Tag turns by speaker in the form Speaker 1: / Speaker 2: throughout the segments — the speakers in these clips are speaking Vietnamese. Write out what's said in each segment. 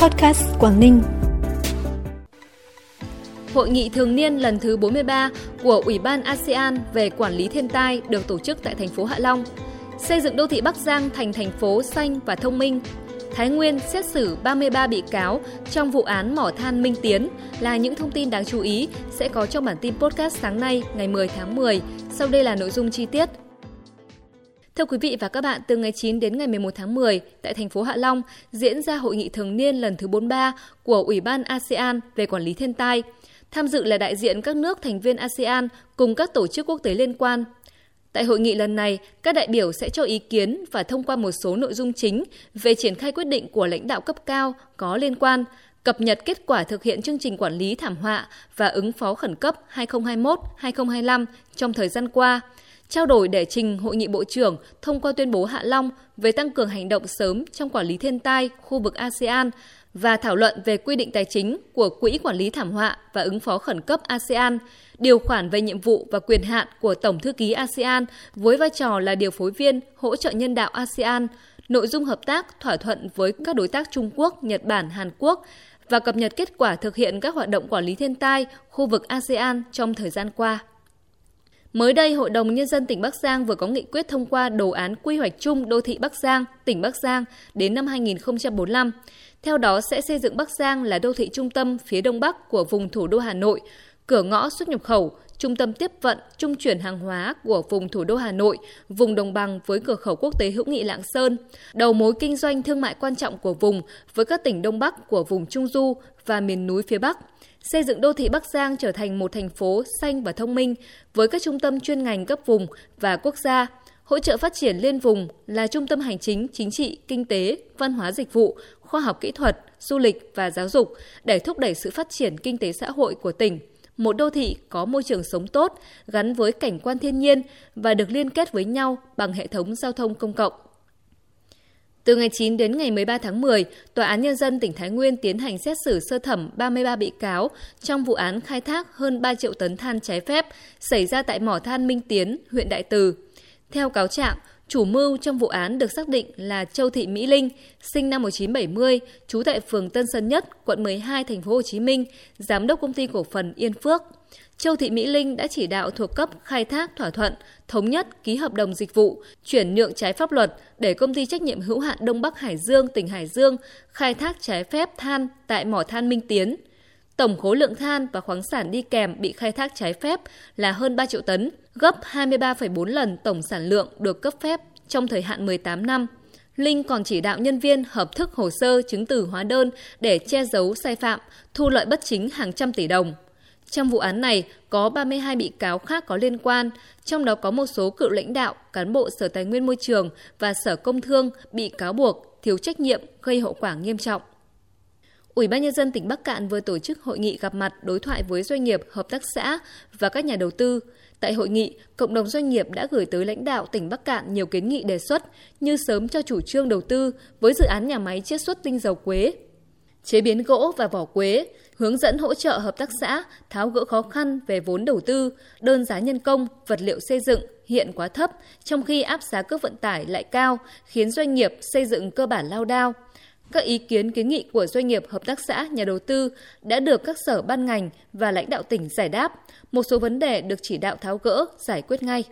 Speaker 1: Podcast Quảng Ninh.
Speaker 2: Hội nghị thường niên lần thứ 43 của Ủy ban ASEAN về quản lý thiên tai được tổ chức tại thành phố Hạ Long. Xây dựng đô thị Bắc Giang thành thành phố xanh và thông minh. Thái Nguyên xét xử 33 bị cáo trong vụ án mỏ than Minh Tiến là những thông tin đáng chú ý sẽ có trong bản tin podcast sáng nay ngày 10 tháng 10. Sau đây là nội dung chi tiết. Thưa quý vị và các bạn, từ ngày 9 đến ngày 11 tháng 10, tại thành phố Hạ Long diễn ra hội nghị thường niên lần thứ 43 của Ủy ban ASEAN về quản lý thiên tai. Tham dự là đại diện các nước thành viên ASEAN cùng các tổ chức quốc tế liên quan. Tại hội nghị lần này, các đại biểu sẽ cho ý kiến và thông qua một số nội dung chính về triển khai quyết định của lãnh đạo cấp cao có liên quan, cập nhật kết quả thực hiện chương trình quản lý thảm họa và ứng phó khẩn cấp 2021-2025 trong thời gian qua, trao đổi để trình Hội nghị Bộ trưởng thông qua tuyên bố Hạ Long về tăng cường hành động sớm trong quản lý thiên tai khu vực ASEAN và thảo luận về quy định tài chính của Quỹ Quản lý Thảm họa và ứng phó khẩn cấp ASEAN, điều khoản về nhiệm vụ và quyền hạn của Tổng thư ký ASEAN với vai trò là điều phối viên hỗ trợ nhân đạo ASEAN, nội dung hợp tác thỏa thuận với các đối tác Trung Quốc, Nhật Bản, Hàn Quốc và cập nhật kết quả thực hiện các hoạt động quản lý thiên tai khu vực ASEAN trong thời gian qua. Mới đây, Hội đồng Nhân dân tỉnh Bắc Giang vừa có nghị quyết thông qua đồ án quy hoạch chung đô thị Bắc Giang, tỉnh Bắc Giang đến năm 2045. Theo đó sẽ xây dựng Bắc Giang là đô thị trung tâm phía đông bắc của vùng thủ đô Hà Nội, cửa ngõ xuất nhập khẩu, trung tâm tiếp vận, trung chuyển hàng hóa của vùng thủ đô Hà Nội, vùng đồng bằng với cửa khẩu quốc tế hữu nghị Lạng Sơn, đầu mối kinh doanh thương mại quan trọng của vùng với các tỉnh đông bắc của vùng Trung Du và miền núi phía Bắc. Xây dựng đô thị Bắc Giang trở thành một thành phố xanh và thông minh với các trung tâm chuyên ngành cấp vùng và quốc gia, hỗ trợ phát triển liên vùng là trung tâm hành chính, chính trị, kinh tế, văn hóa dịch vụ, khoa học kỹ thuật, du lịch và giáo dục để thúc đẩy sự phát triển kinh tế xã hội của tỉnh. Một đô thị có môi trường sống tốt, gắn với cảnh quan thiên nhiên và được liên kết với nhau bằng hệ thống giao thông công cộng. Từ ngày 9 đến ngày 13 tháng 10, Tòa án Nhân dân tỉnh Thái Nguyên tiến hành xét xử sơ thẩm 33 bị cáo trong vụ án khai thác hơn 3 triệu tấn than trái phép xảy ra tại mỏ than Minh Tiến, huyện Đại Từ. Theo cáo trạng, chủ mưu trong vụ án được xác định là Châu Thị Mỹ Linh, sinh năm 1970, trú tại phường Tân Sơn Nhất, quận 12, thành phố Hồ Chí Minh, giám đốc công ty cổ phần Yên Phước. Châu Thị Mỹ Linh đã chỉ đạo thuộc cấp khai thác thỏa thuận, thống nhất ký hợp đồng dịch vụ, chuyển nhượng trái pháp luật để công ty trách nhiệm hữu hạn Đông Bắc Hải Dương, tỉnh Hải Dương khai thác trái phép than tại mỏ than Minh Tiến. Tổng khối lượng than và khoáng sản đi kèm bị khai thác trái phép là hơn 3 triệu tấn, gấp 23,4 lần tổng sản lượng được cấp phép trong thời hạn 18 năm. Linh còn chỉ đạo nhân viên hợp thức hồ sơ chứng từ hóa đơn để che giấu sai phạm, thu lợi bất chính hàng trăm tỷ đồng. Trong vụ án này có 32 bị cáo khác có liên quan, trong đó có một số cựu lãnh đạo, cán bộ Sở Tài nguyên Môi trường và Sở Công Thương bị cáo buộc thiếu trách nhiệm gây hậu quả nghiêm trọng. Ủy ban nhân dân tỉnh Bắc Cạn vừa tổ chức hội nghị gặp mặt đối thoại với doanh nghiệp, hợp tác xã và các nhà đầu tư. Tại hội nghị, cộng đồng doanh nghiệp đã gửi tới lãnh đạo tỉnh Bắc Cạn nhiều kiến nghị đề xuất như sớm cho chủ trương đầu tư với dự án nhà máy chiết xuất tinh dầu quế, chế biến gỗ và vỏ quế, hướng dẫn hỗ trợ hợp tác xã tháo gỡ khó khăn về vốn đầu tư, đơn giá nhân công, vật liệu xây dựng hiện quá thấp, trong khi áp giá cước vận tải lại cao, khiến doanh nghiệp xây dựng cơ bản lao đao. Các ý kiến kiến nghị của doanh nghiệp, hợp tác xã, nhà đầu tư đã được các sở ban ngành và lãnh đạo tỉnh giải đáp. Một số vấn đề được chỉ đạo tháo gỡ, giải quyết ngay.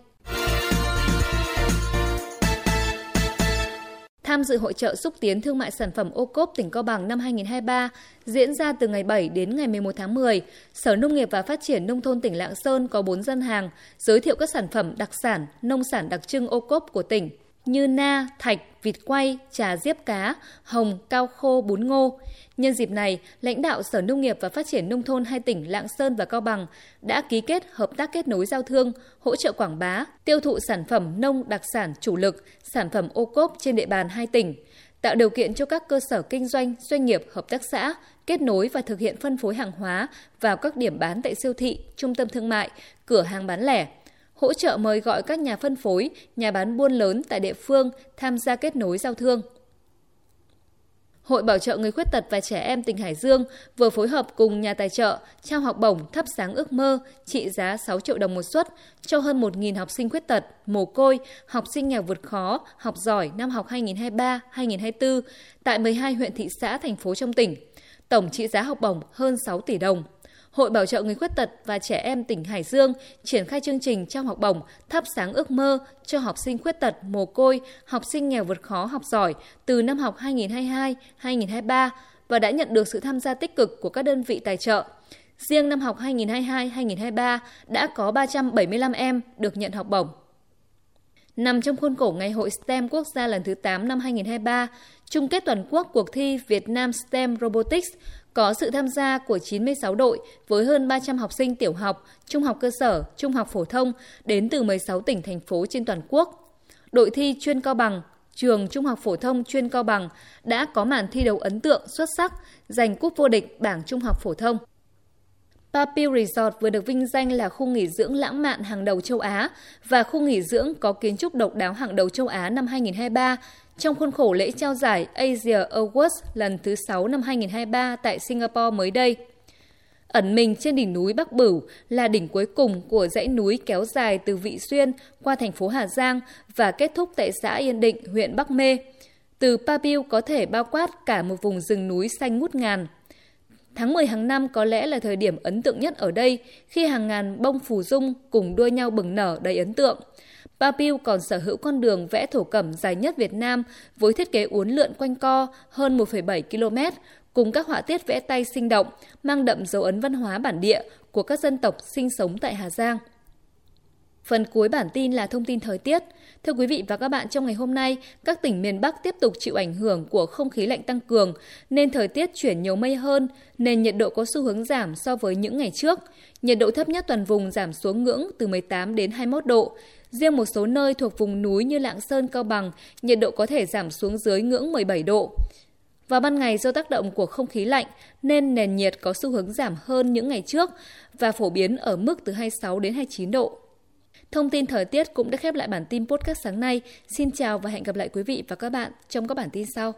Speaker 2: tham dự hội trợ xúc tiến thương mại sản phẩm ô cốp tỉnh Cao Bằng năm 2023 diễn ra từ ngày 7 đến ngày 11 tháng 10. Sở Nông nghiệp và Phát triển Nông thôn tỉnh Lạng Sơn có 4 gian hàng giới thiệu các sản phẩm đặc sản, nông sản đặc trưng ô cốp của tỉnh như na, thạch, vịt quay, trà diếp cá, hồng, cao khô, bún ngô. Nhân dịp này, lãnh đạo Sở Nông nghiệp và Phát triển Nông thôn hai tỉnh Lạng Sơn và Cao Bằng đã ký kết hợp tác kết nối giao thương, hỗ trợ quảng bá, tiêu thụ sản phẩm nông đặc sản chủ lực, sản phẩm ô cốp trên địa bàn hai tỉnh, tạo điều kiện cho các cơ sở kinh doanh, doanh nghiệp, hợp tác xã kết nối và thực hiện phân phối hàng hóa vào các điểm bán tại siêu thị, trung tâm thương mại, cửa hàng bán lẻ, hỗ trợ mời gọi các nhà phân phối, nhà bán buôn lớn tại địa phương tham gia kết nối giao thương. Hội Bảo trợ Người Khuyết tật và Trẻ Em tỉnh Hải Dương vừa phối hợp cùng nhà tài trợ trao học bổng thắp sáng ước mơ trị giá 6 triệu đồng một suất cho hơn 1.000 học sinh khuyết tật, mồ côi, học sinh nghèo vượt khó, học giỏi năm học 2023-2024 tại 12 huyện thị xã, thành phố trong tỉnh. Tổng trị giá học bổng hơn 6 tỷ đồng. Hội Bảo trợ Người Khuyết tật và Trẻ Em tỉnh Hải Dương triển khai chương trình trao học bổng thắp sáng ước mơ cho học sinh khuyết tật, mồ côi, học sinh nghèo vượt khó học giỏi từ năm học 2022-2023 và đã nhận được sự tham gia tích cực của các đơn vị tài trợ. Riêng năm học 2022-2023 đã có 375 em được nhận học bổng. Nằm trong khuôn khổ Ngày hội STEM quốc gia lần thứ 8 năm 2023, chung kết toàn quốc cuộc thi Việt Nam STEM Robotics có sự tham gia của 96 đội với hơn 300 học sinh tiểu học, trung học cơ sở, trung học phổ thông đến từ 16 tỉnh thành phố trên toàn quốc. Đội thi chuyên cao bằng, trường Trung học phổ thông chuyên cao bằng đã có màn thi đấu ấn tượng xuất sắc, giành cúp vô địch bảng trung học phổ thông. Papiu Resort vừa được vinh danh là khu nghỉ dưỡng lãng mạn hàng đầu châu Á và khu nghỉ dưỡng có kiến trúc độc đáo hàng đầu châu Á năm 2023 trong khuôn khổ lễ trao giải Asia Awards lần thứ 6 năm 2023 tại Singapore mới đây. Ẩn mình trên đỉnh núi Bắc Bửu là đỉnh cuối cùng của dãy núi kéo dài từ Vị Xuyên qua thành phố Hà Giang và kết thúc tại xã Yên Định, huyện Bắc Mê. Từ Papiu có thể bao quát cả một vùng rừng núi xanh ngút ngàn. Tháng 10 hàng năm có lẽ là thời điểm ấn tượng nhất ở đây khi hàng ngàn bông phù dung cùng đua nhau bừng nở đầy ấn tượng. Papiu còn sở hữu con đường vẽ thổ cẩm dài nhất Việt Nam với thiết kế uốn lượn quanh co hơn 1,7 km cùng các họa tiết vẽ tay sinh động, mang đậm dấu ấn văn hóa bản địa của các dân tộc sinh sống tại Hà Giang. Phần cuối bản tin là thông tin thời tiết. Thưa quý vị và các bạn, trong ngày hôm nay, các tỉnh miền Bắc tiếp tục chịu ảnh hưởng của không khí lạnh tăng cường, nên thời tiết chuyển nhiều mây hơn, nên nhiệt độ có xu hướng giảm so với những ngày trước. Nhiệt độ thấp nhất toàn vùng giảm xuống ngưỡng từ 18 đến 21 độ. Riêng một số nơi thuộc vùng núi như Lạng Sơn, Cao Bằng, nhiệt độ có thể giảm xuống dưới ngưỡng 17 độ. Vào ban ngày do tác động của không khí lạnh nên nền nhiệt có xu hướng giảm hơn những ngày trước và phổ biến ở mức từ 26 đến 29 độ. Thông tin thời tiết cũng đã khép lại bản tin podcast sáng nay. Xin chào và hẹn gặp lại quý vị và các bạn trong các bản tin sau.